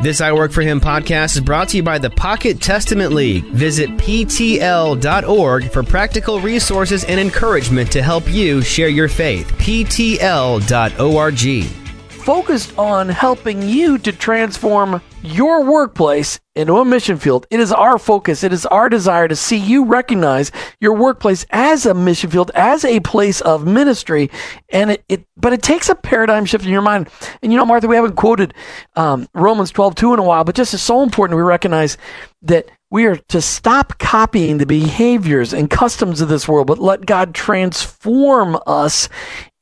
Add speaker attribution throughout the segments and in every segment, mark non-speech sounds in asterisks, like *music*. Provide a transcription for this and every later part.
Speaker 1: This I Work for Him podcast is brought to you by the Pocket Testament League. Visit PTL.org for practical resources and encouragement to help you share your faith. PTL.org
Speaker 2: focused on helping you to transform your workplace into a mission field. It is our focus. It is our desire to see you recognize your workplace as a mission field, as a place of ministry. And it, it but it takes a paradigm shift in your mind. And you know, Martha, we haven't quoted um, Romans 12, 2 in a while, but just is so important we recognize that we are to stop copying the behaviors and customs of this world, but let God transform us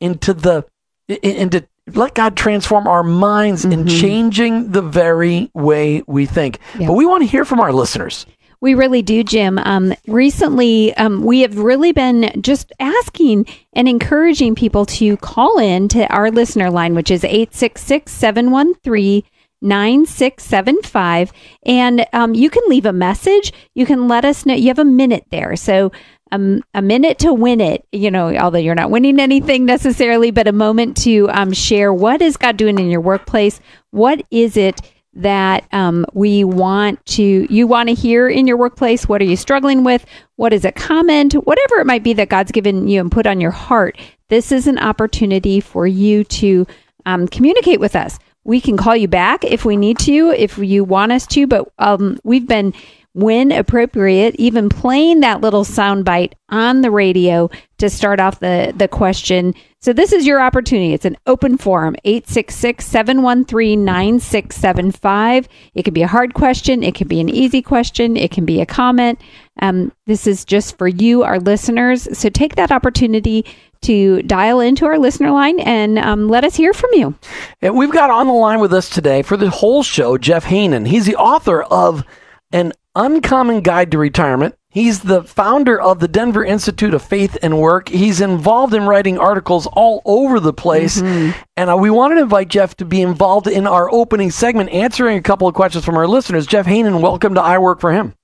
Speaker 2: into the into let God transform our minds mm-hmm. in changing the very way we think. Yep. But we want to hear from our listeners.
Speaker 3: We really do, Jim. Um, recently, um, we have really been just asking and encouraging people to call in to our listener line, which is 866 713 9675. And um, you can leave a message. You can let us know. You have a minute there. So a, a minute to win it, you know, although you're not winning anything necessarily, but a moment to um, share what is God doing in your workplace? What is it that um, we want to, you want to hear in your workplace? What are you struggling with? What is a comment? Whatever it might be that God's given you and put on your heart, this is an opportunity for you to um, communicate with us. We can call you back if we need to, if you want us to, but um, we've been when appropriate, even playing that little soundbite on the radio to start off the, the question. So this is your opportunity. It's an open forum, 866-713-9675. It can be a hard question. It can be an easy question. It can be a comment. Um, this is just for you, our listeners. So take that opportunity to dial into our listener line and um, let us hear from you.
Speaker 2: And we've got on the line with us today for the whole show, Jeff Haanen. He's the author of an Uncommon Guide to Retirement. He's the founder of the Denver Institute of Faith and Work. He's involved in writing articles all over the place. Mm-hmm. And uh, we wanted to invite Jeff to be involved in our opening segment, answering a couple of questions from our listeners. Jeff Haanen, welcome to I Work for Him.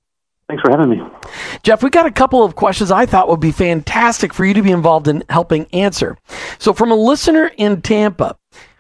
Speaker 4: Thanks for having me.
Speaker 2: Jeff, we got a couple of questions I thought would be fantastic for you to be involved in helping answer. So, from a listener in Tampa,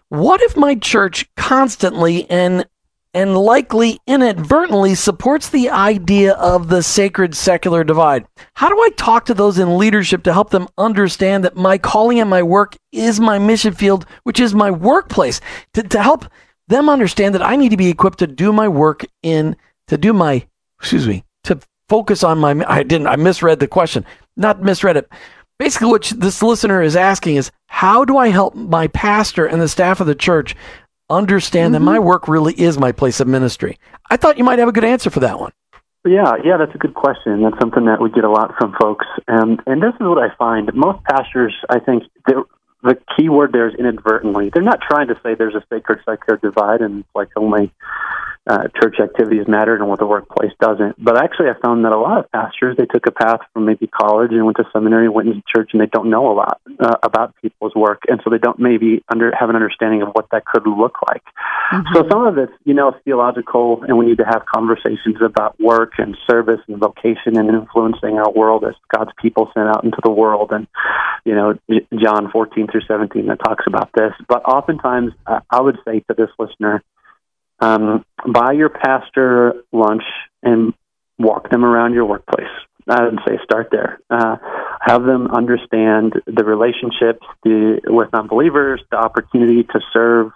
Speaker 2: what if my church constantly and and likely inadvertently supports the idea of the sacred secular divide. How do I talk to those in leadership to help them understand that my calling and my work is my mission field, which is my workplace, to, to help them understand that I need to be equipped to do my work in, to do my, excuse me, to focus on my, I didn't, I misread the question, not misread it. Basically, what this listener is asking is, how do I help my pastor and the staff of the church understand mm-hmm. that my work really is my place of ministry? I thought you might have a good answer for that one.
Speaker 4: Yeah, yeah, that's a good question. That's something that we get a lot from folks, and and this is what I find. Most pastors, I think, the the key word there is inadvertently. They're not trying to say there's a sacred secular divide and like only uh, church activities matter and what the workplace doesn't. But actually, I found that a lot of pastors they took a path from maybe college and went to seminary, went into church, and they don't know a lot uh, about people's work, and so they don't maybe under have an understanding of what that could look like. Mm-hmm. So some of it's you know theological, and we need to have conversations about work and service and vocation and influencing our world as God's people sent out into the world, and you know John fourteen through seventeen that talks about this. But oftentimes, uh, I would say to this listener um, buy your pastor lunch and walk them around your workplace. I would say start there. Uh, have them understand the relationships the, with unbelievers, the opportunity to serve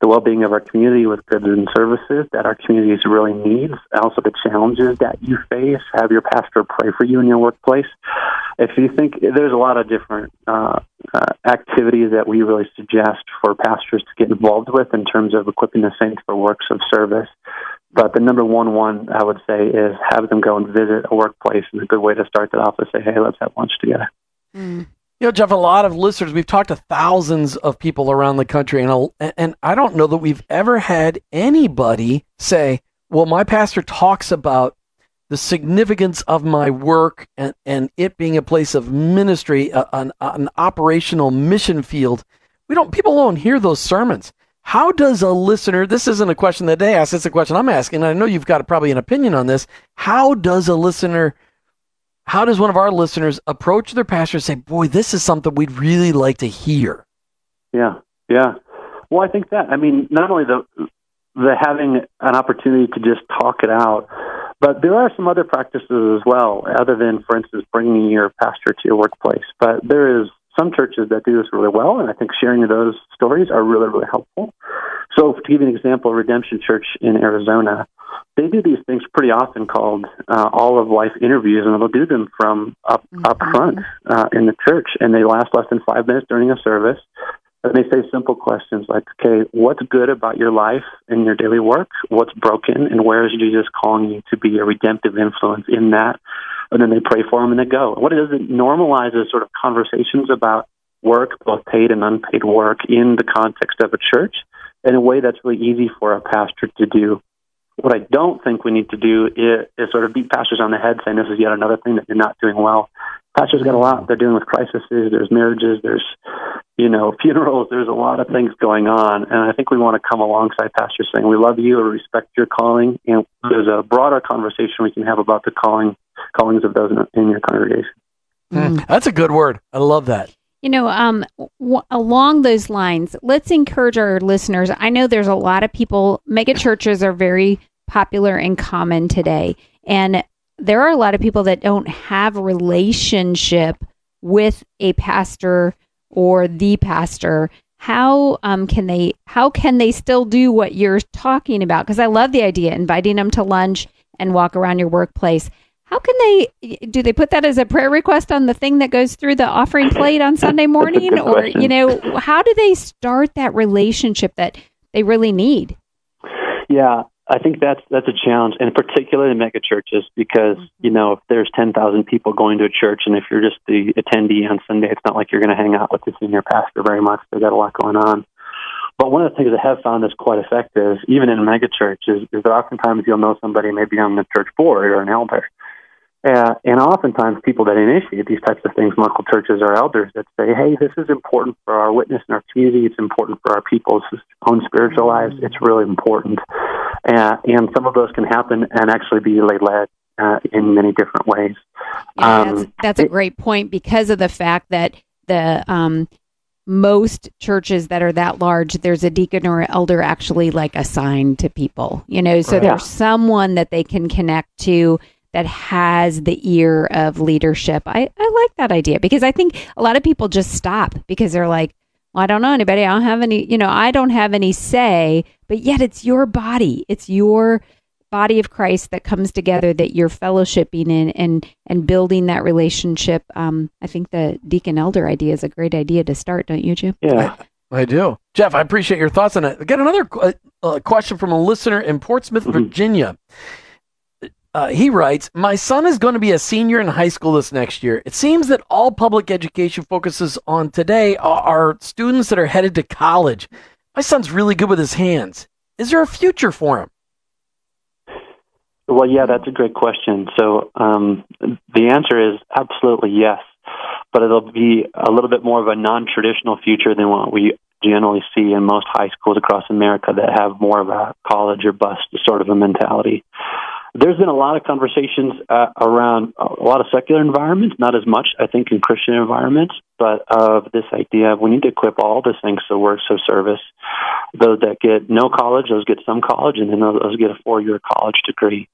Speaker 4: the well-being of our community with goods and services that our communities really needs. Also, the challenges that you face. Have your pastor pray for you in your workplace. If you think there's a lot of different uh, uh, activities that we really suggest for pastors to get involved with in terms of equipping the saints for works of service. But the number one one I would say is have them go and visit a workplace, and a good way to start that off is say, "Hey, let's have lunch together."
Speaker 2: Mm. You know, Jeff, a lot of listeners, we've talked to thousands of people around the country, and, and I don't know that we've ever had anybody say, well, my pastor talks about the significance of my work and, and it being a place of ministry, an, an operational mission field. We don't, people don't hear those sermons. How does a listener, this isn't a question that they ask, it's a question I'm asking. I know you've got probably an opinion on this. How does a listener how does one of our listeners approach their pastor and say, "Boy, this is something we'd really like to hear"?
Speaker 4: Yeah, yeah. Well, I think that I mean, not only the the having an opportunity to just talk it out. But there are some other practices as well, other than, for instance, bringing your pastor to your workplace. But there is some churches that do this really well, and I think sharing those stories are really, really helpful. So, to give you an example, Redemption Church in Arizona, they do these things pretty often called uh, all of life interviews, and they'll do them from up up mm-hmm. front uh, in the church, and they last less than five minutes during a service. And they say simple questions like, "Okay, what's good about your life and your daily work? What's broken, and where is Jesus calling you to be a redemptive influence in that?" And then they pray for them and they go. What it does, it normalizes sort of conversations about work, both paid and unpaid work, in the context of a church in a way that's really easy for a pastor to do. What I don't think we need to do is, is sort of beat pastors on the head saying this is yet another thing that you're not doing well. Pastors got a lot. They're dealing with crises. There's marriages. There's, you know, *laughs* funerals. There's a lot of things going on. And I think we want to come alongside pastors saying, we love you, we respect your calling. And there's a broader conversation we can have about the calling, callings of those in, in your congregation.
Speaker 2: Mm. That's a good word. I love that.
Speaker 3: You know, um, w- along those lines, let's encourage our listeners. I know there's a lot of people, mega churches are very popular and common today. And there are a lot of people that don't have relationship with a pastor or the pastor. How um, can they how can they still do what you're talking about? Because i love the idea inviting them to lunch and walk around your workplace. How can they do they put that as a prayer request on the thing that goes through the offering plate on sunday morning? Or you know how do they start that relationship that they really need?
Speaker 4: Yeah I think that's that's a challenge, and particularly in mega churches, because mm-hmm. you know if there's ten thousand people going to a church, and if you're just the attendee on Sunday, it's not like you're going to hang out with the senior pastor very much. They've got a lot going on. But one of the things I have found is quite effective, even in a mega church, is, is that oftentimes you'll know somebody maybe on the church board or an elder, uh, and oftentimes, people that initiate these types of things, local churches or elders, that say, "Hey, this is important for our witness in our community. It's important for our people's own spiritual lives. It's really important." Uh, and some of those can happen and actually be led uh, in many different ways.
Speaker 3: Yeah, um, that's, that's a great point because of the fact that the um, most churches that are that large, there's a deacon or elder actually like assigned to people. You know, so right. there's someone that they can connect to that has the ear of leadership. I, I like that idea because I think a lot of people just stop because they're like, I don't know anybody. I don't have any, you know, I don't have any say, but yet it's your body. It's your body of Christ that comes together that you're fellowshipping in and and building that relationship. Um, I think the deacon elder idea is a great idea to start, don't you, Jim?
Speaker 4: Yeah.
Speaker 2: I, I do. Jeff, I appreciate your thoughts on it. I got another uh, uh, question from a listener in Portsmouth, mm-hmm. Virginia. Uh, he writes, My son is going to be a senior in high school this next year. It seems that all public education focuses on today are students that are headed to college. My son's really good with his hands. Is there a future for him?
Speaker 4: Well, yeah, that's a great question. So um, the answer is absolutely yes, but it'll be a little bit more of a non traditional future than what we generally see in most high schools across America that have more of a college or bust sort of a mentality. There's been a lot of conversations uh, around a lot of secular environments, not as much, I think, in Christian environments, but of this idea of we need to equip all the things so work, so service. Those that get no college, those get some college, and then those get a four-year college degree.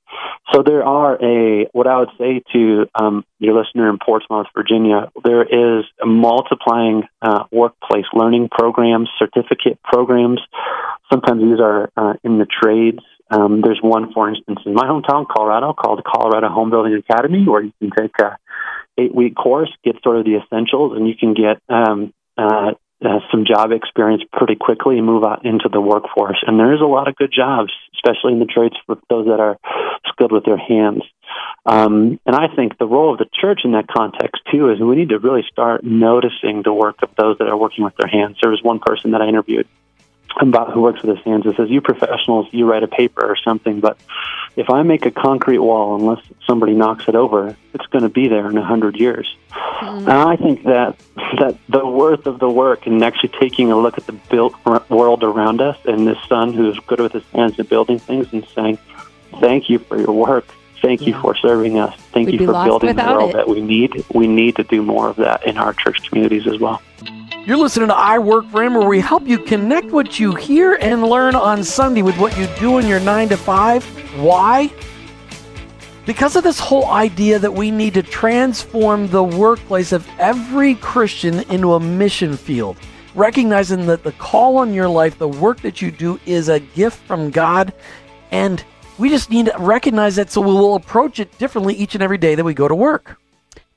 Speaker 4: So there are a what I would say to um, your listener in Portsmouth, Virginia. There is multiplying uh, workplace learning programs, certificate programs. Sometimes these are uh, in the trades. Um, there's one, for instance, in my hometown, Colorado, called Colorado Home Building Academy, where you can take a eight week course, get sort of the essentials, and you can get um, uh, uh, some job experience pretty quickly and move out into the workforce. And there is a lot of good jobs, especially in the trades for those that are skilled with their hands. Um, and I think the role of the church in that context too is we need to really start noticing the work of those that are working with their hands. There was one person that I interviewed about who works with his hands. It says, "You professionals, you write a paper or something, but if I make a concrete wall, unless somebody knocks it over, it's going to be there in a hundred years." Mm-hmm. And I think that that the worth of the work and actually taking a look at the built world around us and this son who's good with his hands and building things and saying, "Thank you for your work." Thank yeah. you for serving us. Thank
Speaker 3: We'd
Speaker 4: you for building the world
Speaker 3: it.
Speaker 4: that we need. We need to do more of that in our church communities as well.
Speaker 2: You're listening to I Work for Him, where we help you connect what you hear and learn on Sunday with what you do in your 9 to 5. Why? Because of this whole idea that we need to transform the workplace of every Christian into a mission field, recognizing that the call on your life, the work that you do, is a gift from God, and we just need to recognize that so we will approach it differently each and every day that we go to work.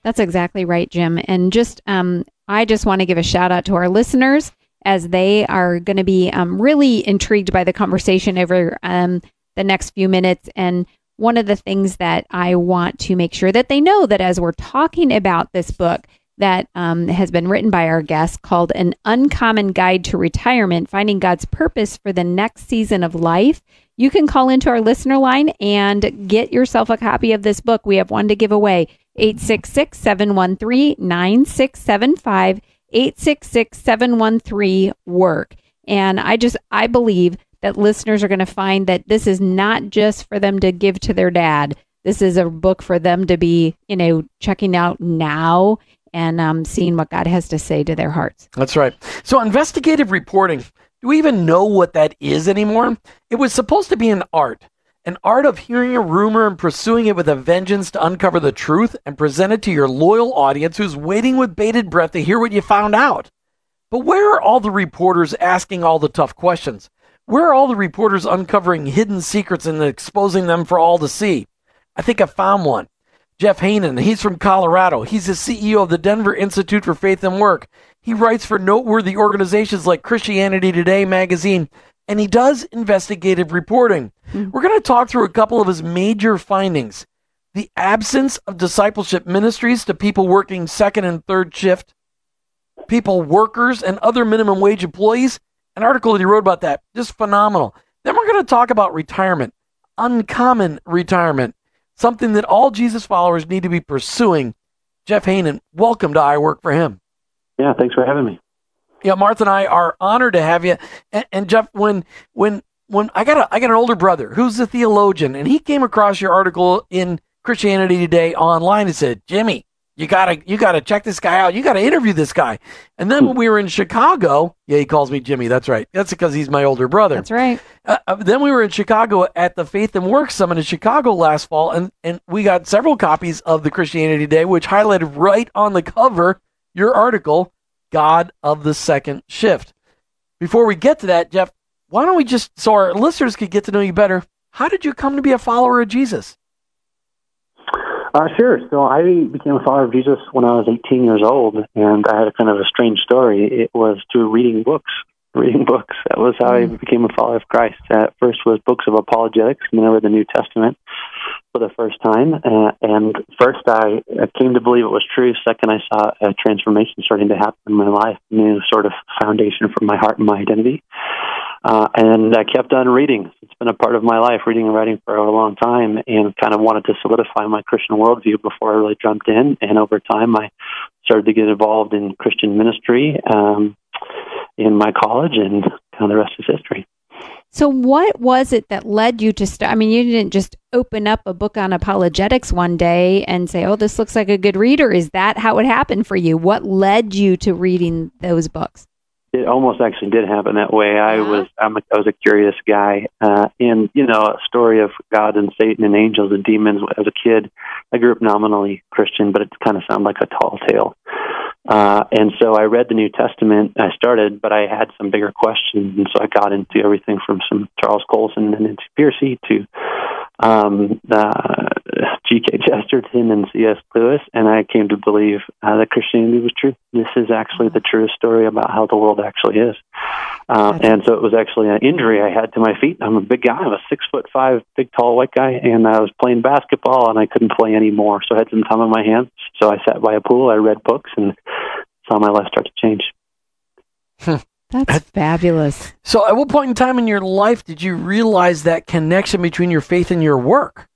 Speaker 3: That's exactly right, Jim. And just, um, I just want to give a shout out to our listeners as they are going to be um, really intrigued by the conversation over um, the next few minutes. And one of the things that I want to make sure that they know that as we're talking about this book that um, has been written by our guest called An Uncommon Guide to Retirement Finding God's Purpose for the Next Season of Life, you can call into our listener line and get yourself a copy of this book. We have one to give away. 866 713 9675, 866 713 WORK. And I just, I believe that listeners are going to find that this is not just for them to give to their dad. This is a book for them to be, you know, checking out now and um, seeing what God has to say to their hearts.
Speaker 2: That's right. So, investigative reporting, do we even know what that is anymore? It was supposed to be an art an art of hearing a rumor and pursuing it with a vengeance to uncover the truth and present it to your loyal audience who's waiting with bated breath to hear what you found out. But where are all the reporters asking all the tough questions? Where are all the reporters uncovering hidden secrets and exposing them for all to see? I think I found one. Jeff Haanen, he's from Colorado. He's the CEO of the Denver Institute for Faith and Work. He writes for noteworthy organizations like Christianity Today magazine and he does investigative reporting. Mm-hmm. We're going to talk through a couple of his major findings the absence of discipleship ministries to people working second and third shift, people, workers, and other minimum wage employees. An article that he wrote about that, just phenomenal. Then we're going to talk about retirement, uncommon retirement, something that all Jesus followers need to be pursuing. Jeff Haanen, welcome to I Work for Him.
Speaker 4: Yeah, thanks for having me
Speaker 2: yeah, Martha and I are honored to have you. And, and, Jeff, when when when I got a I got an older brother who's a theologian, and he came across your article in Christianity Today online and said, Jimmy, you gotta you gotta check this guy out. You gotta interview this guy. And then when we were in Chicago, yeah, he calls me Jimmy. That's right. That's because he's my older brother.
Speaker 3: That's right.
Speaker 2: Uh, uh, then we were in Chicago at the Faith and Work Summit in Chicago last fall, and and we got several copies of the Christianity Today, which highlighted right on the cover your article God of the second shift. Before we get to that, Jeff, why don't we just, so our listeners could get to know you better, how did you come to be a follower of Jesus?
Speaker 4: Uh, sure. So I became a follower of Jesus when I was 18 years old, and I had a kind of a strange story. It was through reading books. Reading books. That was how I hmm. became a follower of Christ. At first was books of apologetics, and then I read the New Testament for the first time. Uh, and first, I, I came to believe it was true. Second, I saw a transformation starting to happen in my life, a new sort of foundation for my heart and my identity. Uh, and I kept on reading. It's been a part of my life, reading and writing for a long time, and kind of wanted to solidify my Christian worldview before I really jumped in. And over time, I started to get involved in Christian ministry um, in my college, and kind of the rest is history.
Speaker 3: So, what was it that led you to start? I mean, you didn't just open up a book on apologetics one day and say, "Oh, this looks like a good reader." Is that how it happened for you? What led you to reading those books?
Speaker 4: It almost actually did happen that way. I uh-huh. was I'm a, I was a curious guy, uh, and you know, a story of God and Satan and angels and demons. As a kid, I grew up nominally Christian, but it kind of sounded like a tall tale. Uh, and so I read the New Testament. I started, but I had some bigger questions, and so I got into everything from some Charles Colson and Nancy Pearcey to um, uh, G.K. Chesterton and C.S. Lewis, and I came to believe uh, that Christianity was true. This is actually the truest story about how the world actually is. Uh, and so it was actually an injury I had to my feet. I'm a big guy. I'm a six foot five, big, tall, white guy, and I was playing basketball, and I couldn't play anymore. So I had some time on my hands. So I sat by a pool. I read books, and saw my life start to change.
Speaker 3: That's fabulous.
Speaker 2: So, at what point in time in your life did you realize that connection between your faith and your work?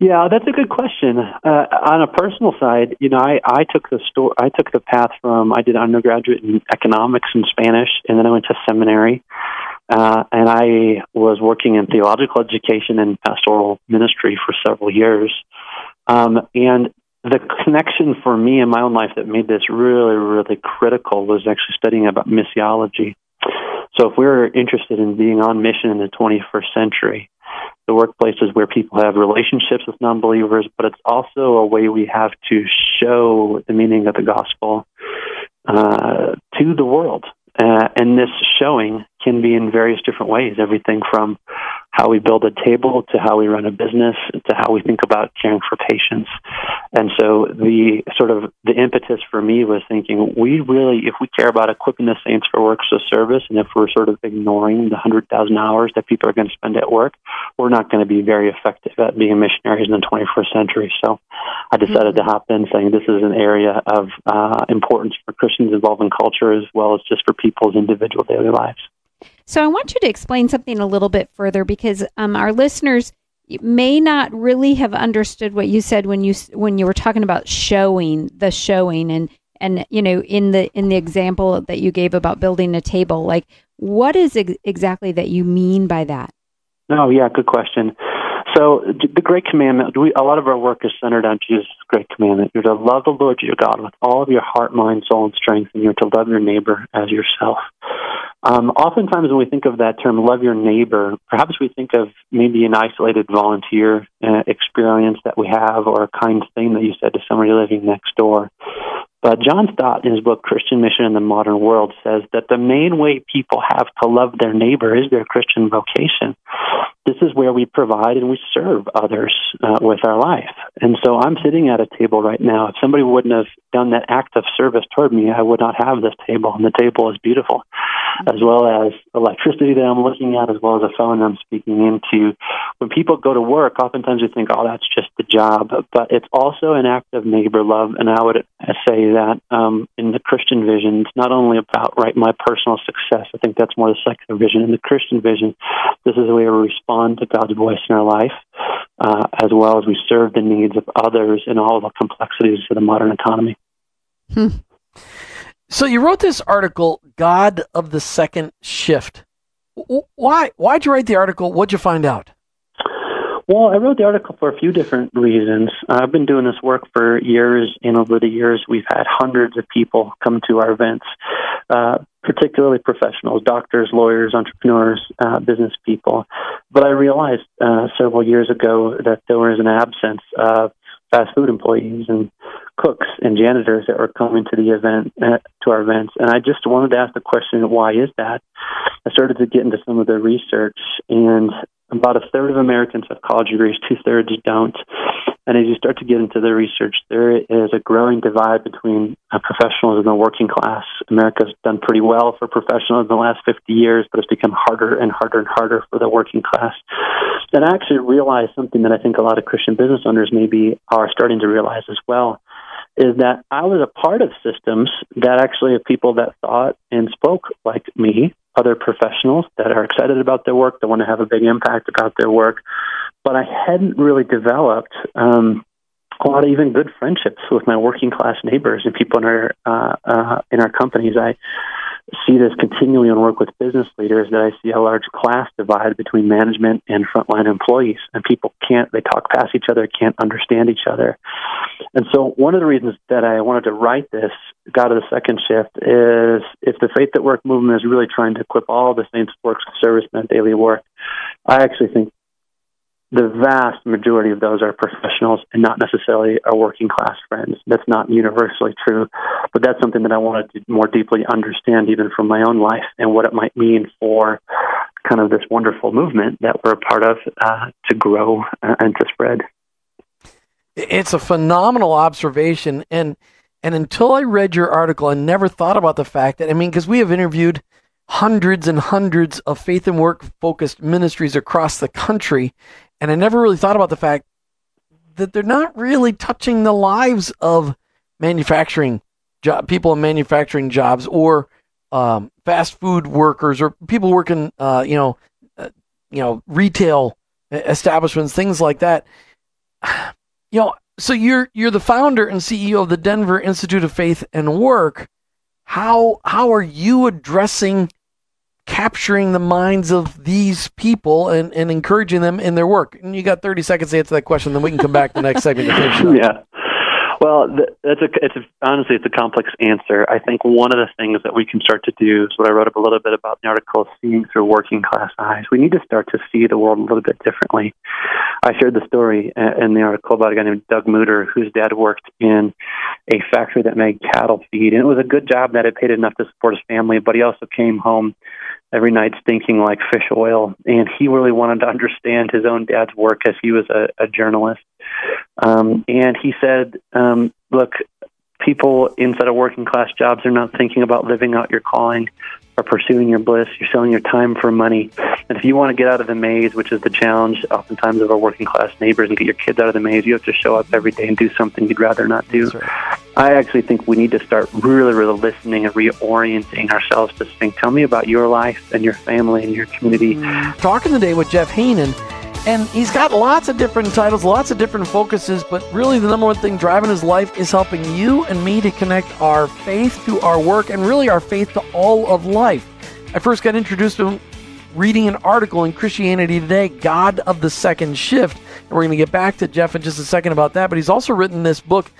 Speaker 4: Yeah, that's a good question. Uh, on a personal side, you know, I, I took the sto- I took the path from I did undergraduate in economics and Spanish, and then I went to seminary, uh, and I was working in theological education and pastoral ministry for several years. Um, and the connection for me in my own life that made this really, really critical was actually studying about missiology. So if we're interested in being on mission in the 21st century, the workplace is where people have relationships with non-believers, but it's also a way we have to show the meaning of the gospel uh, to the world. Uh, and this showing can be in various different ways, everything from how we build a table to how we run a business to how we think about caring for patients. And so the sort of the impetus for me was thinking we really, if we care about equipping the saints for works of service, and if we're sort of ignoring the hundred thousand hours that people are going to spend at work, we're not going to be very effective at being missionaries in the 21st century. So I decided mm-hmm. to hop in, saying this is an area of uh, importance for Christians involved in culture as well as just for people's individual daily lives.
Speaker 3: So I want you to explain something a little bit further because um, our listeners may not really have understood what you said when you when you were talking about showing the showing and and you know in the in the example that you gave about building a table. Like what is ex- exactly that you mean by that?
Speaker 4: Oh yeah good question so the great commandment we, a lot of our work is centered on jesus great commandment you're to love the lord your god with all of your heart mind soul and strength and you're to love your neighbor as yourself um, oftentimes, when we think of that term, love your neighbor, perhaps we think of maybe an isolated volunteer uh, experience that we have or a kind thing that you said to somebody living next door. But John Stott, in his book Christian Mission in the Modern World, says that the main way people have to love their neighbor is their Christian vocation. This is where we provide and we serve others uh, with our life. And so I'm sitting at a table right now. If somebody wouldn't have done that act of service toward me, I would not have this table. And the table is beautiful, as well as electricity that I'm looking at, as well as a phone I'm speaking into. When people go to work, oftentimes we think, oh, that's just the job. But it's also an act of neighbor love. And I would say that um, in the Christian vision, it's not only about right my personal success. I think that's more the secular vision. In the Christian vision, this is a way we respond to God's voice in our life, uh, as well as we serve the needs of others in all of the complexities of the modern economy.
Speaker 2: Hmm. So you wrote this article, "God of the Second Shift." Why? Why'd you write the article? What'd you find out?
Speaker 4: Well, I wrote the article for a few different reasons. I've been doing this work for years, and over the years, we've had hundreds of people come to our events, uh, particularly professionals, doctors, lawyers, entrepreneurs, uh, business people. But I realized uh, several years ago that there was an absence of fast food employees and cooks and janitors that were coming to the event uh, to our events and i just wanted to ask the question why is that i started to get into some of the research and about a third of Americans have college degrees, two thirds don't. And as you start to get into the research, there is a growing divide between uh, professionals and the working class. America's done pretty well for professionals in the last 50 years, but it's become harder and harder and harder for the working class. And I actually realized something that I think a lot of Christian business owners maybe are starting to realize as well is that I was a part of systems that actually have people that thought and spoke like me other professionals that are excited about their work, that want to have a big impact about their work. But I hadn't really developed um, a lot of even good friendships with my working class neighbors and people in our uh, uh, in our companies. I see this continually and work with business leaders that I see a large class divide between management and frontline employees, and people can't they talk past each other, can't understand each other. And so, one of the reasons that I wanted to write this, God of the Second Shift, is if the Faith at Work movement is really trying to equip all the saints' works of servicemen daily work, I actually think the vast majority of those are professionals and not necessarily our working class friends. That's not universally true, but that's something that I wanted to more deeply understand, even from my own life, and what it might mean for kind of this wonderful movement that we're a part of uh, to grow uh, and to spread.
Speaker 2: It's a phenomenal observation, and and until I read your article, I never thought about the fact that I mean, because we have interviewed hundreds and hundreds of faith and work focused ministries across the country, and I never really thought about the fact that they're not really touching the lives of manufacturing job people in manufacturing jobs or um, fast food workers or people working, uh, you know, uh, you know, retail establishments, things like that. *sighs* You know, so you're you're the founder and CEO of the Denver Institute of Faith and Work. How how are you addressing capturing the minds of these people and, and encouraging them in their work? And you got 30 seconds to answer that question, then we can come back to the next segment *laughs* to finish
Speaker 4: Yeah. Well, that's a, it's a, honestly it's a complex answer. I think one of the things that we can start to do is what I wrote up a little bit about in the article, seeing through working class eyes. We need to start to see the world a little bit differently. I shared the story uh, in the article about a guy named Doug Mooter, whose dad worked in a factory that made cattle feed, and it was a good job that it paid enough to support his family. But he also came home every night stinking like fish oil, and he really wanted to understand his own dad's work as he was a, a journalist. Um, and he said, um, "Look, people inside of working class jobs are not thinking about living out your calling or pursuing your bliss. You're selling your time for money. And if you want to get out of the maze, which is the challenge oftentimes of our working class neighbors, and get your kids out of the maze, you have to show up every day and do something you'd rather not do. Right. I actually think we need to start really, really listening and reorienting ourselves to think, tell me about your life and your family and your community. Mm.
Speaker 2: Talking today with Jeff Haanen and he's got lots of different titles, lots of different focuses, but really the number one thing driving his life is helping you and me to connect our faith to our work and really our faith to all of life. I first got introduced to him reading an article in Christianity Today, God of the Second Shift. And we're going to get back to Jeff in just a second about that, but he's also written this book,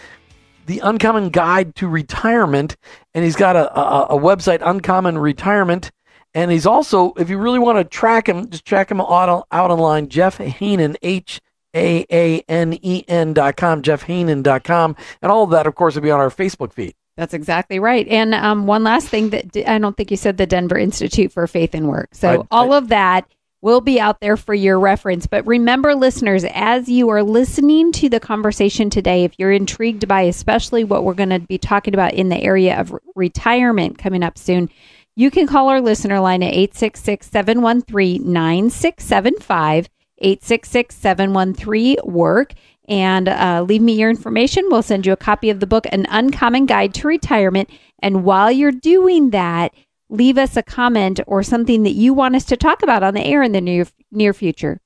Speaker 2: The Uncommon Guide to Retirement, and he's got a, a, a website, Uncommon Retirement and he's also, if you really want to track him, just track him out, out online, Jeff Haanen, H A A N E N dot com, Jeff Haanen dot com. And all of that, of course, will be on our Facebook feed.
Speaker 3: That's exactly right. And um, one last thing that I don't think you said the Denver Institute for Faith and Work. So I, all I, of that will be out there for your reference. But remember, listeners, as you are listening to the conversation today, if you're intrigued by especially what we're going to be talking about in the area of retirement coming up soon, you can call our listener line at 866 713 9675, 866 713 WORK, and uh, leave me your information. We'll send you a copy of the book, An Uncommon Guide to Retirement. And while you're doing that, leave us a comment or something that you want us to talk about on the air in the near, near future.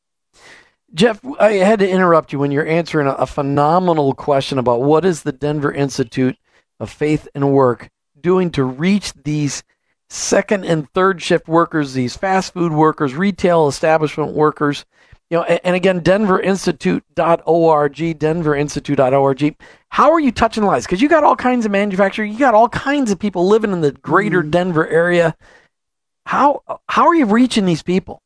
Speaker 2: Jeff, I had to interrupt you when you're answering a, a phenomenal question about what is the Denver Institute of Faith and Work doing to reach these second and third shift workers, these fast food workers, retail establishment workers. You know, and, again, denverinstitute.org, denverinstitute.org. How are you touching lives? Because you got all kinds of manufacturing, you got all kinds of people living in the greater mm. Denver area. How how are you reaching these people?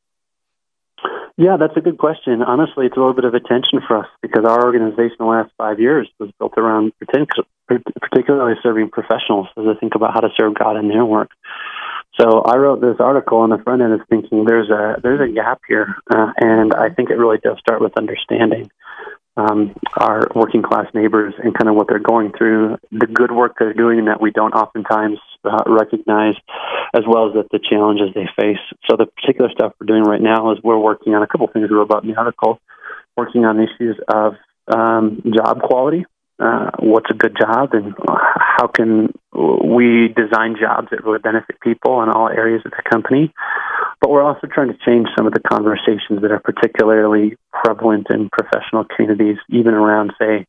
Speaker 4: Yeah, that's a good question. Honestly, it's a little bit of attention for us because our organization the last five years was built around particularly serving professionals as they think about how to serve God in their work. So I wrote this article on the front end of thinking there's a there's a gap here, uh, and I think it really does start with understanding um, our working class neighbors and kind of what they're going through, the good work they're doing, that we don't oftentimes uh, recognize, as well as that the challenges they face. So the particular stuff we're doing right now is we're working on a couple things we wrote about in the article, working on issues of um, job quality uh, what's a good job and how can we design jobs that really benefit people in all areas of the company. But we're also trying to change some of the conversations that are particularly prevalent in professional communities, even around, say,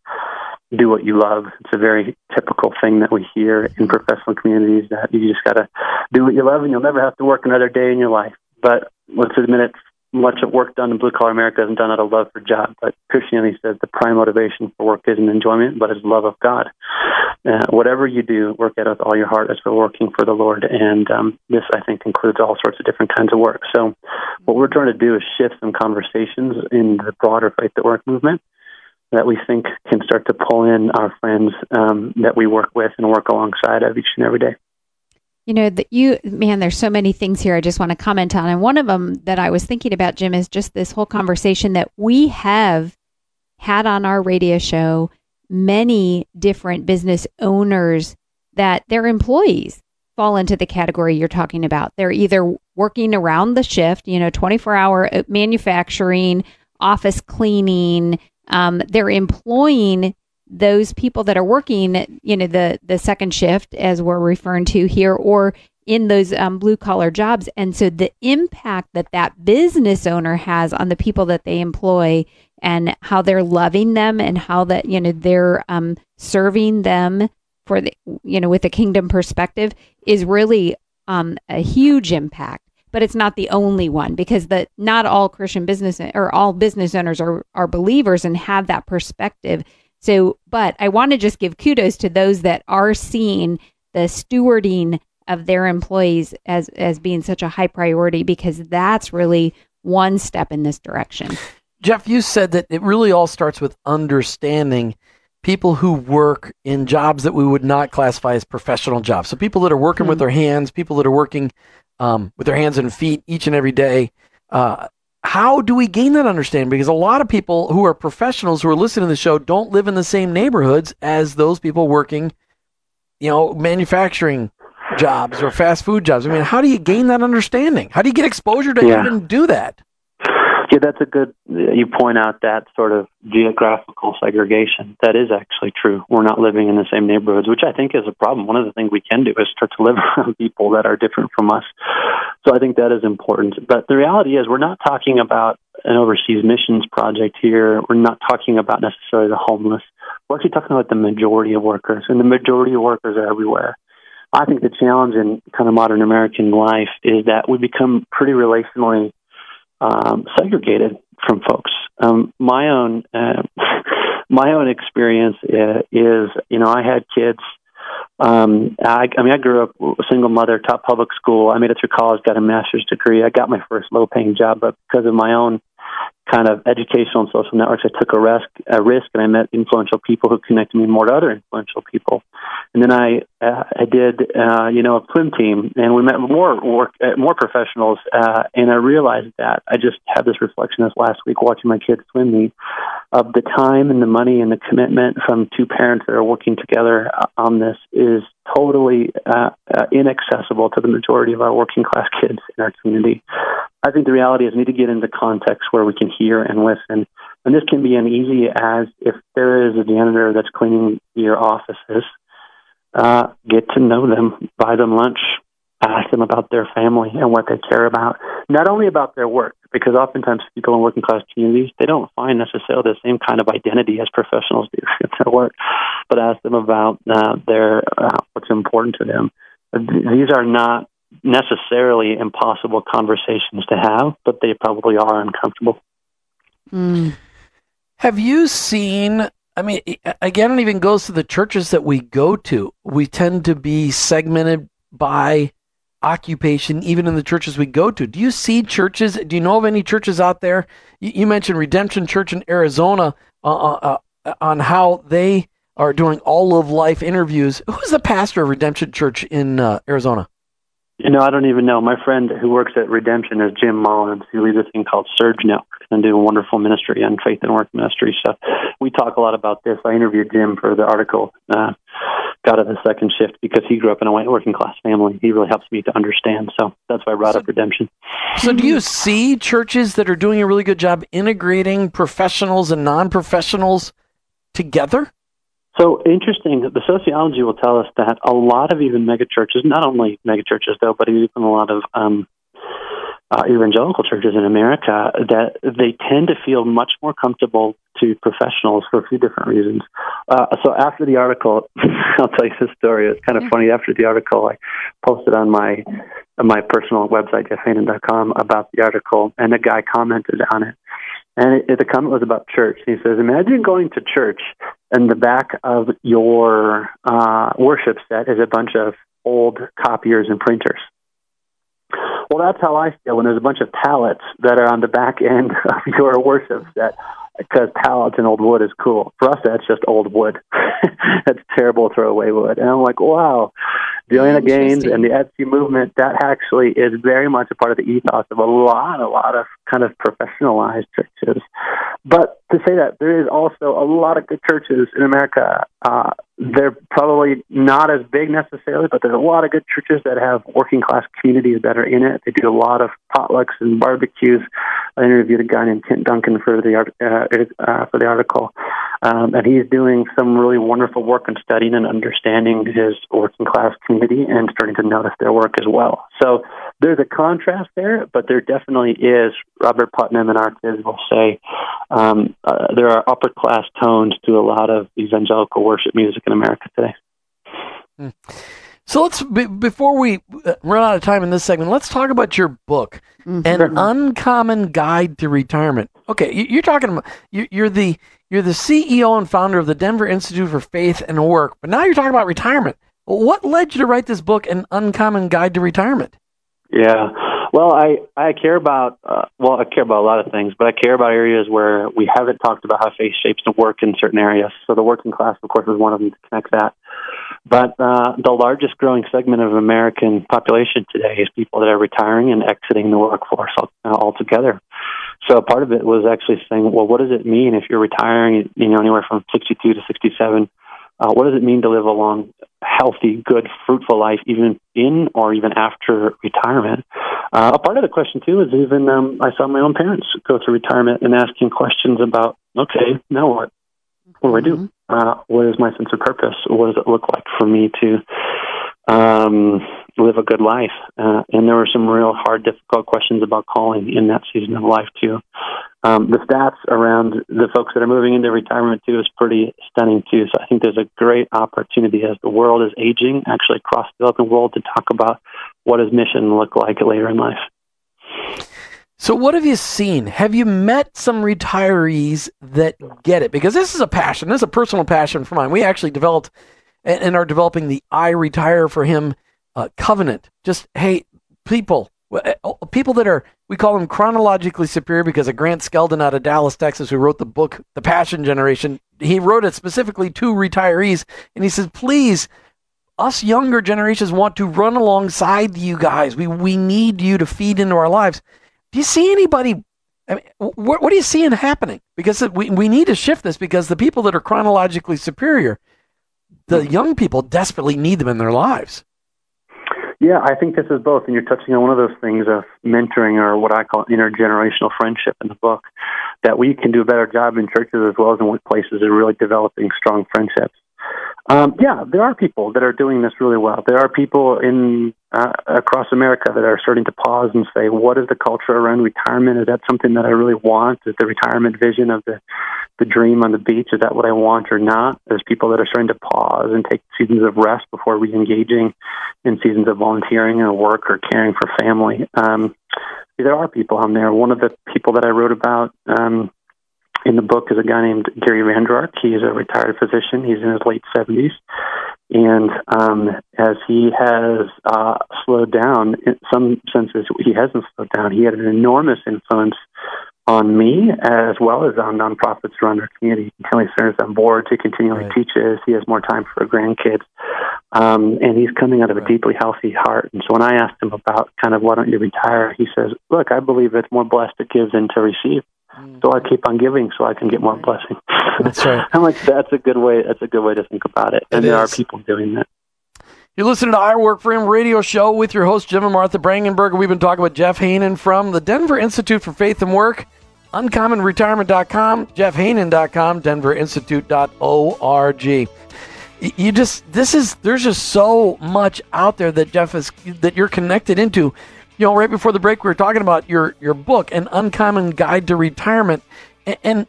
Speaker 4: do what you love. It's a very typical thing that we hear in professional communities that you just got to do what you love and you'll never have to work another day in your life. But let's admit it much of work done in blue collar America isn't done out of love for job, but Christianity says the prime motivation for work isn't enjoyment, but is love of God. Uh, whatever you do, work at it with all your heart as for working for the Lord. And um, this, I think, includes all sorts of different kinds of work. So, what we're trying to do is shift some conversations in the broader faith at work movement that we think can start to pull in our friends um, that we work with and work alongside of each and every day.
Speaker 3: You know, that you, man, there's so many things here I just want to comment on. And one of them that I was thinking about, Jim, is just this whole conversation that we have had on our radio show many different business owners that their employees fall into the category you're talking about. They're either working around the shift, you know, 24 hour uh, manufacturing, office cleaning, um, they're employing those people that are working, you know, the the second shift as we're referring to here, or in those um, blue collar jobs, and so the impact that that business owner has on the people that they employ and how they're loving them and how that you know they're um, serving them for the you know with a kingdom perspective is really um, a huge impact. But it's not the only one because the not all Christian business or all business owners are are believers and have that perspective So, but I want to just give kudos to those that are seeing the stewarding of their employees as as being such a high priority because that's really one step in this direction.
Speaker 2: Jeff, you said that it really all starts with understanding people who work in jobs that we would not classify as professional jobs. So people that are working mm-hmm. with their hands, people that are working um, with their hands and feet each and every day. Uh, how do we gain that understanding? Because a lot of people who are professionals who are listening to the show don't live in the same neighborhoods as those people working, you know, manufacturing jobs or fast food jobs. I mean, how do you gain that understanding? How do you get exposure to yeah. even do that?
Speaker 4: Yeah, that's a good. You point out that sort of geographical segregation. That is actually true. We're not living in the same neighborhoods, which I think is a problem. One of the things we can do is start to live around *laughs* people that are different from us. So I think that is important. But the reality is, we're not talking about an overseas missions project here. We're not talking about necessarily the homeless. We're actually talking about the majority of workers, and the majority of workers are everywhere. I think the challenge in kind of modern American life is that we become pretty relationally um, segregated from folks. Um, my own uh, *laughs* my own experience uh, is, you know, I had kids. Um, I, I mean, I grew up a single mother, taught public school. I made it through college, got a master's degree. I got my first low paying job, but because of my own kind of educational and social networks, I took a risk, a risk, and I met influential people who connected me more to other influential people. And then I, uh, I did, uh, you know, a swim team, and we met more work, uh, more professionals, uh, and I realized that I just had this reflection this last week watching my kids swim meet of the time and the money and the commitment from two parents that are working together on this is totally uh, uh, inaccessible to the majority of our working class kids in our community. I think the reality is we need to get into context where we can hear and listen. And this can be as easy as if there is a janitor that's cleaning your offices, uh, get to know them, buy them lunch, ask them about their family and what they care about, not only about their work, because oftentimes people in working class communities, they don't find necessarily the same kind of identity as professionals do *laughs* in their work, but ask them about uh, their uh, what's important to them. These are not necessarily impossible conversations to have, but they probably are uncomfortable.
Speaker 2: Mm. Have you seen? I mean, again, it even goes to the churches that we go to. We tend to be segmented by occupation, even in the churches we go to. Do you see churches? Do you know of any churches out there? You, you mentioned Redemption Church in Arizona uh, uh, uh, on how they are doing all of life interviews. Who's the pastor of Redemption Church in uh, Arizona?
Speaker 4: You know, I don't even know. My friend who works at Redemption is Jim Mullins, He leads a thing called Surge Network and do a wonderful ministry and faith and work ministry. So we talk a lot about this. I interviewed Jim for the article, uh, God of the second shift because he grew up in a white working class family. He really helps me to understand. So that's why I brought so, up Redemption.
Speaker 2: So do you see churches that are doing a really good job integrating professionals and non professionals together?
Speaker 4: So interesting. The sociology will tell us that a lot of even megachurches, not only megachurches though, but even a lot of um, uh, evangelical churches in America, that they tend to feel much more comfortable to professionals for a few different reasons. Uh, so after the article, *laughs* I'll tell you this story. It's kind of funny. After the article, I posted on my my personal website, jeffhaanen.com, about the article, and a guy commented on it. And it, the comment was about church. He says, Imagine going to church, and the back of your uh, worship set is a bunch of old copiers and printers. Well, that's how I feel when there's a bunch of pallets that are on the back end *laughs* of your worship set because pallets and old wood is cool. For us, that's just old wood. *laughs* that's terrible throwaway wood. And I'm like, wow, Joanna Gaines and the Etsy movement, that actually is very much a part of the ethos of a lot, a lot of kind of professionalized churches. But to say that, there is also a lot of good churches in America. Uh, they're probably not as big necessarily, but there's a lot of good churches that have working class communities that are in it. They do a lot of potlucks and barbecues. I interviewed a guy named Kent Duncan for the uh, uh, for the article, um, and he's doing some really wonderful work in studying and understanding his working class community and starting to notice their work as well. So there's a contrast there, but there definitely is. Robert Putnam and our kids will say um, uh, there are upper class tones to a lot of evangelical worship music in America today.
Speaker 2: Hmm. So let's before we run out of time in this segment, let's talk about your book, mm-hmm. An Uncommon Guide to Retirement. Okay, you're talking about you're the you're the CEO and founder of the Denver Institute for Faith and Work, but now you're talking about retirement. What led you to write this book, An Uncommon Guide to Retirement?
Speaker 4: Yeah, well, I I care about uh, well, I care about a lot of things, but I care about areas where we haven't talked about how faith shapes the work in certain areas. So the working class, of course, is one of them to connect that. But uh, the largest growing segment of American population today is people that are retiring and exiting the workforce altogether. So part of it was actually saying, well, what does it mean if you're retiring, you know, anywhere from 62 to 67? Uh, what does it mean to live a long, healthy, good, fruitful life, even in or even after retirement? Uh, a part of the question too is even um, I saw my own parents go through retirement and asking questions about, okay, now what? What do I do? Mm-hmm. Uh, what is my sense of purpose? What does it look like for me to um, live a good life. Uh, and there were some real hard, difficult questions about calling in that season of life too. Um, the stats around the folks that are moving into retirement too is pretty stunning too. So I think there's a great opportunity as the world is aging, actually across the developing world, to talk about what does mission look like later in life.
Speaker 2: So, what have you seen? Have you met some retirees that get it? Because this is a passion. This is a personal passion for mine. We actually developed and, are developing the I Retire for Him uh, covenant. Just hey, people, uh, oh, people that are we call them chronologically superior because of Grant Skeldon out of Dallas, Texas, who wrote the book The Passion Generation. He wrote it specifically to retirees, and he says, please. Us younger generations want to run alongside you guys. We we need you to feed into our lives. Do you see anybody I mean, what, what, are you seeing happening? Because we, we need to shift this because the people that are chronologically superior, the mm-hmm. young people desperately need them in their lives.
Speaker 4: Yeah, I think this is both, and you're touching on one of those things of mentoring or what I call intergenerational friendship in the book. That we can do a better job in churches as well as in workplaces of really developing strong friendships. Um, yeah, there are people that are doing this really well. There are people in uh, across America that are starting to pause and say, "What is the culture around retirement? Is that something that I really want? Is the retirement vision of the the dream on the beach is that what I want or not?" There's people that are starting to pause and take seasons of rest before re-engaging in seasons of volunteering or work or caring for family. Um, there are people on there. One of the people that I wrote about um, in the book is a guy named Gary Vanderark. He's a retired physician. He's in his late 70s. And um, as he has uh, slowed down, in some senses, he hasn't slowed down. He had an enormous influence on me as well as on nonprofits around our community. He continually serves on boards. He continually right. teaches. He has more time for grandkids. Um, and he's coming out of a deeply healthy heart. And so when I asked him about kind of why don't you retire, he says, look, I believe it's more blessed to give than to receive. So I keep on giving so I can get more blessing.
Speaker 2: That's right. *laughs*
Speaker 4: I'm like, that's a good way. That's a good way to think about it. And it there is. are people doing that.
Speaker 2: You're listening to I Work for Him radio show with your host, Jim and Martha Brangenberg. We've been talking with Jeff Haanen from the Denver Institute for Faith and Work, uncommonretirement.com, jeffhaanen.com, denverinstitute.org. You just, this is, there's just so much out there that Jeff is, that you're connected into you know, right before the break, we were talking about your your book, An Uncommon Guide to Retirement, and, and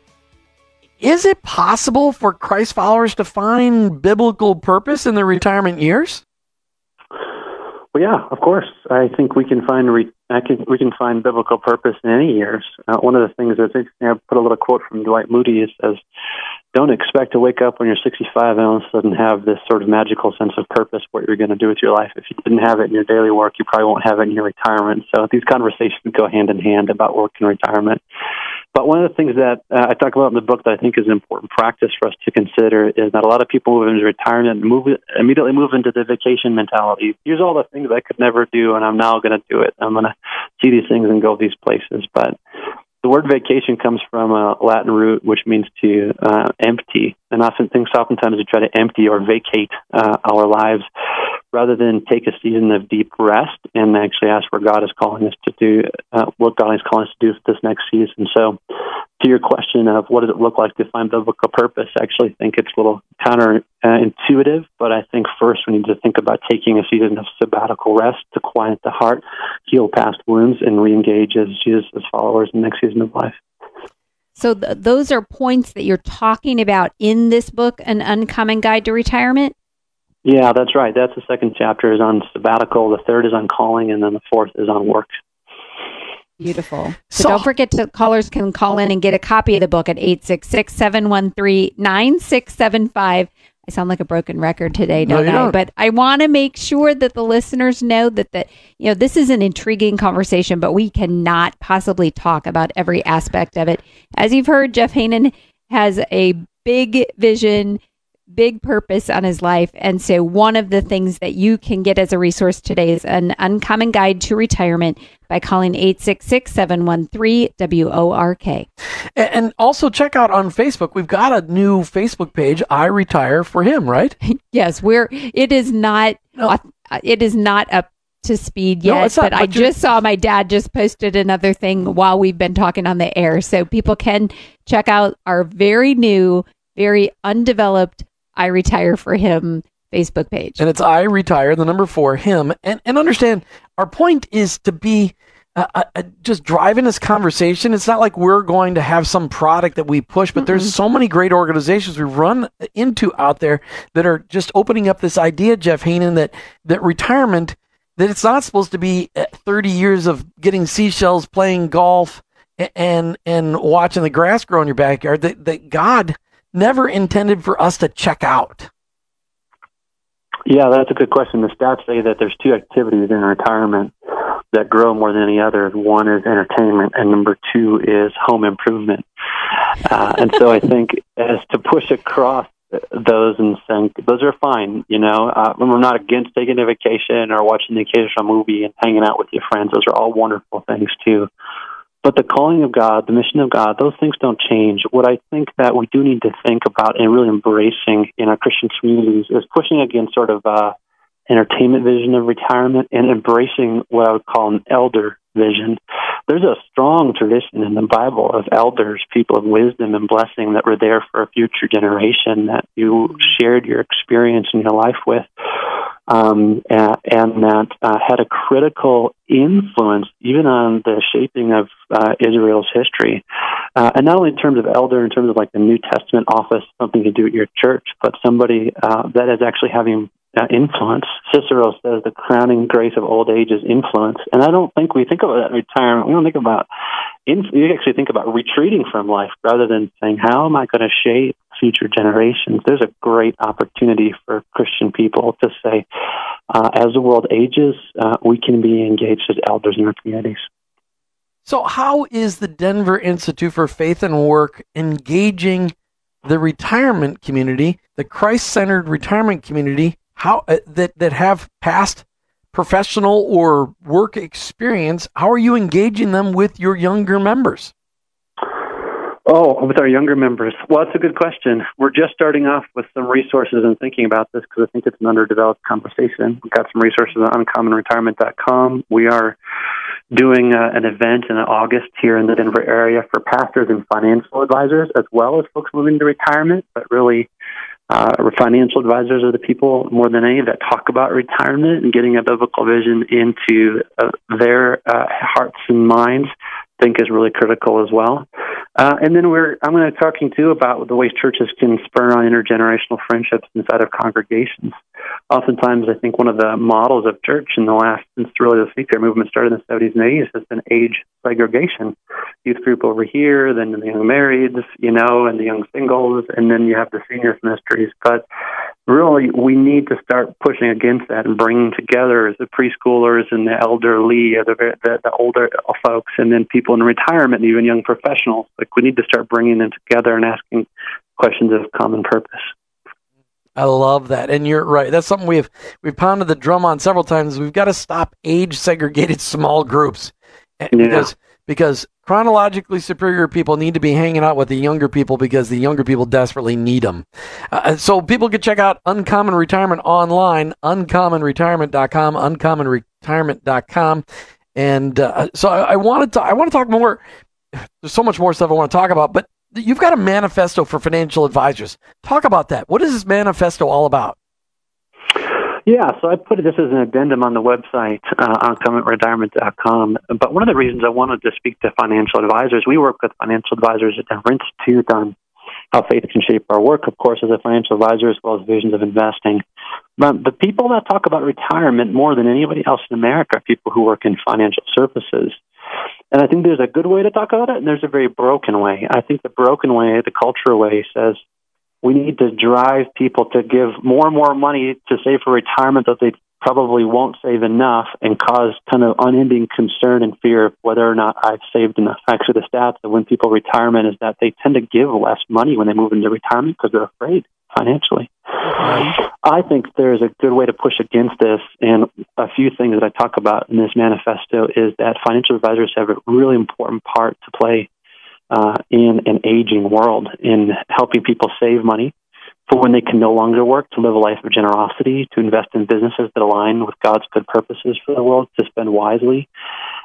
Speaker 2: is it possible for Christ followers to find biblical purpose in their retirement years?
Speaker 4: Well, yeah, of course. I think we can find re- I can, we can find biblical purpose in any years. Uh, one of the things I think I put a little quote from Dwight Moody. It says, "Don't expect to wake up when you're 65 and all of a sudden have this sort of magical sense of purpose what you're going to do with your life. If you didn't have it in your daily work, you probably won't have it in your retirement. So these conversations go hand in hand about work and retirement. But one of the things that uh, I talk about in the book that I think is an important practice for us to consider is that a lot of people move into retirement and move immediately move into the vacation mentality. Here's all the things I could never do, and I'm now going to do it. I'm going to see these things and go these places. But the word vacation comes from a Latin root which means to uh, empty, and often things oftentimes we try to empty or vacate uh, our lives rather than take a season of deep rest and actually ask where God is calling us to do, uh, what God is calling us to do this next season. So, to your question of what does it look like to find biblical purpose, I actually think it's a little counterintuitive, but I think first we need to think about taking a season of sabbatical rest to quiet the heart, heal past wounds, and reengage as Jesus' followers in the next season of life.
Speaker 3: So th- those are points that you're talking about in this book, An Uncommon Guide to Retirement?
Speaker 4: Yeah, that's right. That's the second chapter is on sabbatical. The third is on calling, and then the fourth is on work.
Speaker 3: Beautiful. So, so, don't forget to callers can call in and get a copy of the book at 866 713 9675. I sound like a broken record today, don't no, I? Don't. But I want to make sure that the listeners know that the you know this is an intriguing conversation, but we cannot possibly talk about every aspect of it. As you've heard, Jeff Haanen has a big vision big purpose on his life. And so, one of the things that you can get as a resource today is an uncommon guide to retirement by calling 866 713 WORK.
Speaker 2: And also, check out on Facebook, we've got a new Facebook page, I Retire for Him, right? *laughs*
Speaker 3: yes, we're, it is not, no. it is not up to speed yet, no, not, but, but I just saw my dad just posted another thing while we've been talking on the air. So people can check out our very new, very undeveloped I retire for him Facebook page.
Speaker 2: And it's I retire, the number four, him. And, and understand our point is to be uh, uh, uh just driving this conversation. It's not like we're going to have some product that we push, but mm there's so many great organizations we run into out there that are just opening up this idea, Jeff Haanen, that, that retirement, that it's not supposed to be uh, 30 years of getting seashells, playing golf, and and watching the grass grow in your backyard. That, that God never intended for us to check out?
Speaker 4: Yeah, that's a good question. The stats say that there's two activities in retirement that grow more than any other. One is entertainment, and number two is home improvement. Uh, and so I think as to push across those and saying those are fine. You know, uh, we're not against taking a vacation or watching the occasional movie and hanging out with your friends. Those are all wonderful things too. But the calling of God, the mission of God, those things don't change. What I think that we do need to think about and really embracing in our Christian communities is pushing against sort of uh, entertainment vision of retirement and embracing what I would call an elder vision. There's a strong tradition in the Bible of elders, people of wisdom and blessing that were there for a future generation that you shared your experience in your life with um, and, that uh, had a critical influence even on the shaping of uh, Israel's history. Uh, and not only in terms of elder, in terms of like the New Testament office, something to do at your church, but somebody uh, that is actually having uh, influence. Cicero says the crowning grace of old age is influence. And I don't think we think about that retirement. We don't think about, we actually think about retreating from life rather than saying, how am I going to shape future generations? There's a great opportunity for Christian people to say, uh, as the world ages, uh, we can be engaged as elders in our communities.
Speaker 2: So, how is the Denver Institute for Faith and Work engaging the retirement community, the Christ centered retirement community, how uh, that that have past professional or work experience how are you engaging them with your younger members
Speaker 4: oh with our younger members. Well that's a good question. We're just starting off with some resources and thinking about this because i think it's an underdeveloped conversation. We've got some resources on uncommonretirement.com we are doing uh, an event in august here in the denver area for pastors and financial advisors as well as folks moving to retirement but really uh, financial advisors are the people more than any that talk about retirement and getting a biblical vision into uh, their uh, hearts and minds think is really critical as well. Uh, and then we're I'm going to be talking too about the ways churches can spur on intergenerational friendships inside of congregations. Oftentimes, I think one of the models of church in the last since really the seeker movement started in the 70s and 80s has been age segregation. Youth group over here, then the young marrieds, you know, and the young singles, and then you have the seniors ministries. But really we need to start pushing against that and bringing together the preschoolers and the elderly, the, the, the older folks, and then people in retirement, and even young professionals. Like we need to start bringing them together and asking questions of common purpose.
Speaker 2: I love that, and you're right. That's something we've we've pounded the drum on several times. We've got to stop age segregated *laughs* small groups yeah. because because chronologically superior people need to be hanging out with the younger people because the younger people desperately need them. Uh, so people can check out Uncommon Retirement online, uncommonretirement.com, uncommonretirement.com. And uh, so I, I wanted to I want to talk more. There's so much more stuff I want to talk about, but you've got a manifesto for financial advisors. Talk about that. What is this manifesto all about?
Speaker 4: Yeah, so I put this as an addendum on the website uh, uncommonretirement.com. But one of the reasons I wanted to speak to financial advisors, we work with financial advisors at Denver Institute on how faith can shape our work, of course, as a financial advisor, as well as visions of investing. But the people that talk about retirement more than anybody else in America are people who work in financial services. And I think there's a good way to talk about it, and there's a very broken way. I think the broken way, the cultural way, says we need to drive people to give more and more money to save for retirement that they probably won't save enough and cause kind of unending concern and fear of whether or not I've saved enough. Actually, the stats that when people retirement is that they tend to give less money when they move into retirement because they're afraid financially. I think there's a good way to push against this, and a few things that I talk about in this manifesto is that financial advisors have a really important part to play uh, in an aging world in helping people save money for when they can no longer work, to live a life of generosity, to invest in businesses that align with God's good purposes for the world, to spend wisely,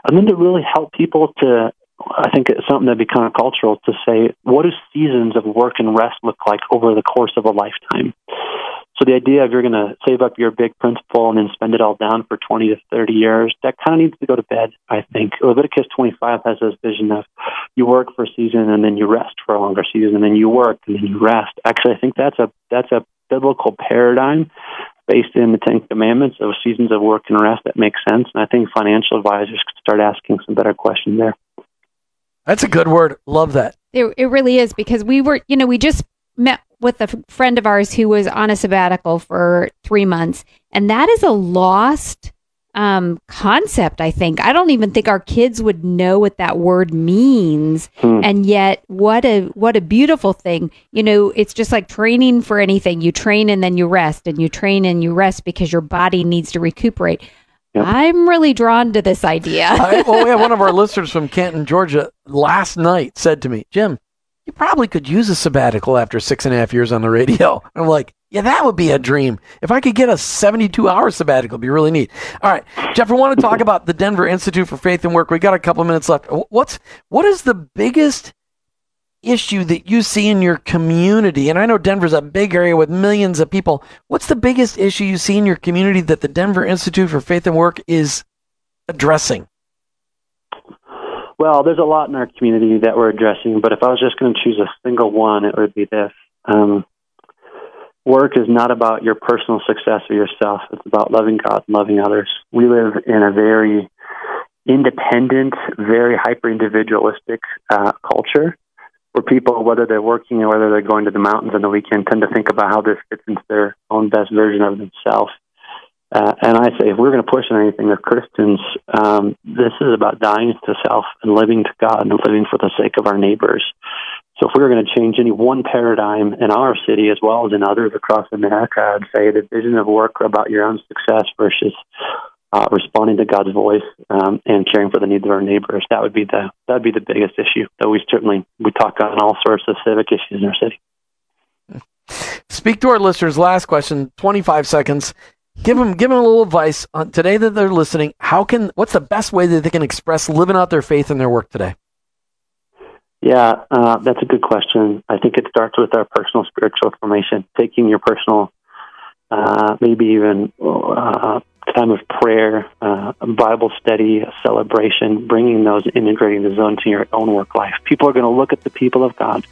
Speaker 4: and then to really help people to. I think it's something that become cultural to say, what do seasons of work and rest look like over the course of a lifetime? So the idea of you're going to save up your big principal and then spend it all down for 20 to 30 years, that kind of needs to go to bed, I think. Leviticus 25 has this vision of you work for a season and then you rest for a longer season and then you work and then you rest. Actually, I think that's a, that's a biblical paradigm based in the Ten Commandments of seasons of work and rest that makes sense. And I think financial advisors could start asking some better questions there.
Speaker 2: That's a good word. Love that.
Speaker 3: It, it really is because we were, you know, we just met with a friend of ours who was on a sabbatical for three months, and that is a lost um, concept. I think I don't even think our kids would know what that word means, hmm. and yet what a what a beautiful thing. You know, it's just like training for anything. You train and then you rest, and you train and you rest because your body needs to recuperate. Yep. I'm really drawn to this idea.
Speaker 2: I, well, we have one of our *laughs* listeners from Canton, Georgia, last night said to me, Jim, you probably could use a sabbatical after six and a half years on the radio. *laughs* I'm like, yeah, that would be a dream. If I could get a 72 hour sabbatical, it'd be really neat. All right, Jeff, we want to talk about the Denver Institute for Faith and Work. We got a couple minutes left. What's what is the biggest issue that you see in your community? And I know Denver's a big area with millions of people. What's the biggest issue you see in your community that the Denver Institute for Faith and Work is addressing?
Speaker 4: Well, there's a lot in our community that we're addressing, but if I was just going to choose a single one, it would be this. Um, work is not about your personal success or yourself. It's about loving God and loving others. We live in a very independent, very hyper individualistic uh, culture where people, whether they're working or whether they're going to the mountains on the weekend, tend to think about how this fits into their own best version of themselves. Uh, and I say, if we're going to push on anything as Christians, um, this is about dying to self and living to God and living for the sake of our neighbors. So, if we were going to change any one paradigm in our city as well as in others across America, I'd say the vision of work about your own success versus uh, responding to God's voice um, and caring for the needs of our neighbors. That would be the that would be the biggest issue. Though we certainly we talk on all sorts of civic issues in our city.
Speaker 2: Speak to our listeners. Last question, twenty five seconds give them give them a little advice on today that they're listening. How can what's the best way that they can express living out their faith in their work today?
Speaker 4: Yeah, uh, that's a good question. I think it starts with our personal spiritual formation, taking your personal, uh, maybe even uh, time of prayer, uh, Bible study, celebration, bringing those, integrating those into your own work life. People are going to look at the people of God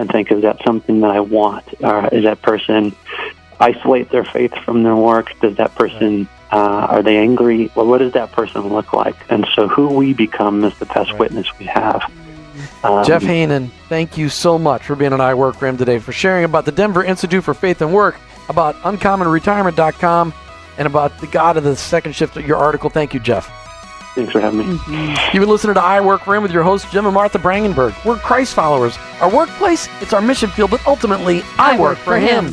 Speaker 4: and think, is that something that I want? Or is that person isolate their faith from their work? Does that person uh, are they angry? Well, what does that person look like? And so, who we become is the best right. witness we have.
Speaker 2: Um, Jeff Haanen, thank you so much for being on iWork today, for sharing about the Denver Institute for Faith and Work, about uncommonretirement.com, and about the God of the Second Shift. Your article. Thank you, Jeff.
Speaker 4: Thanks for having me. Mm-hmm.
Speaker 2: You've been listening to iWork for Him with your hosts, Jim and Martha Brangenberg. We're Christ followers. Our workplace, it's our mission field, but ultimately, I, I work, work for him. him.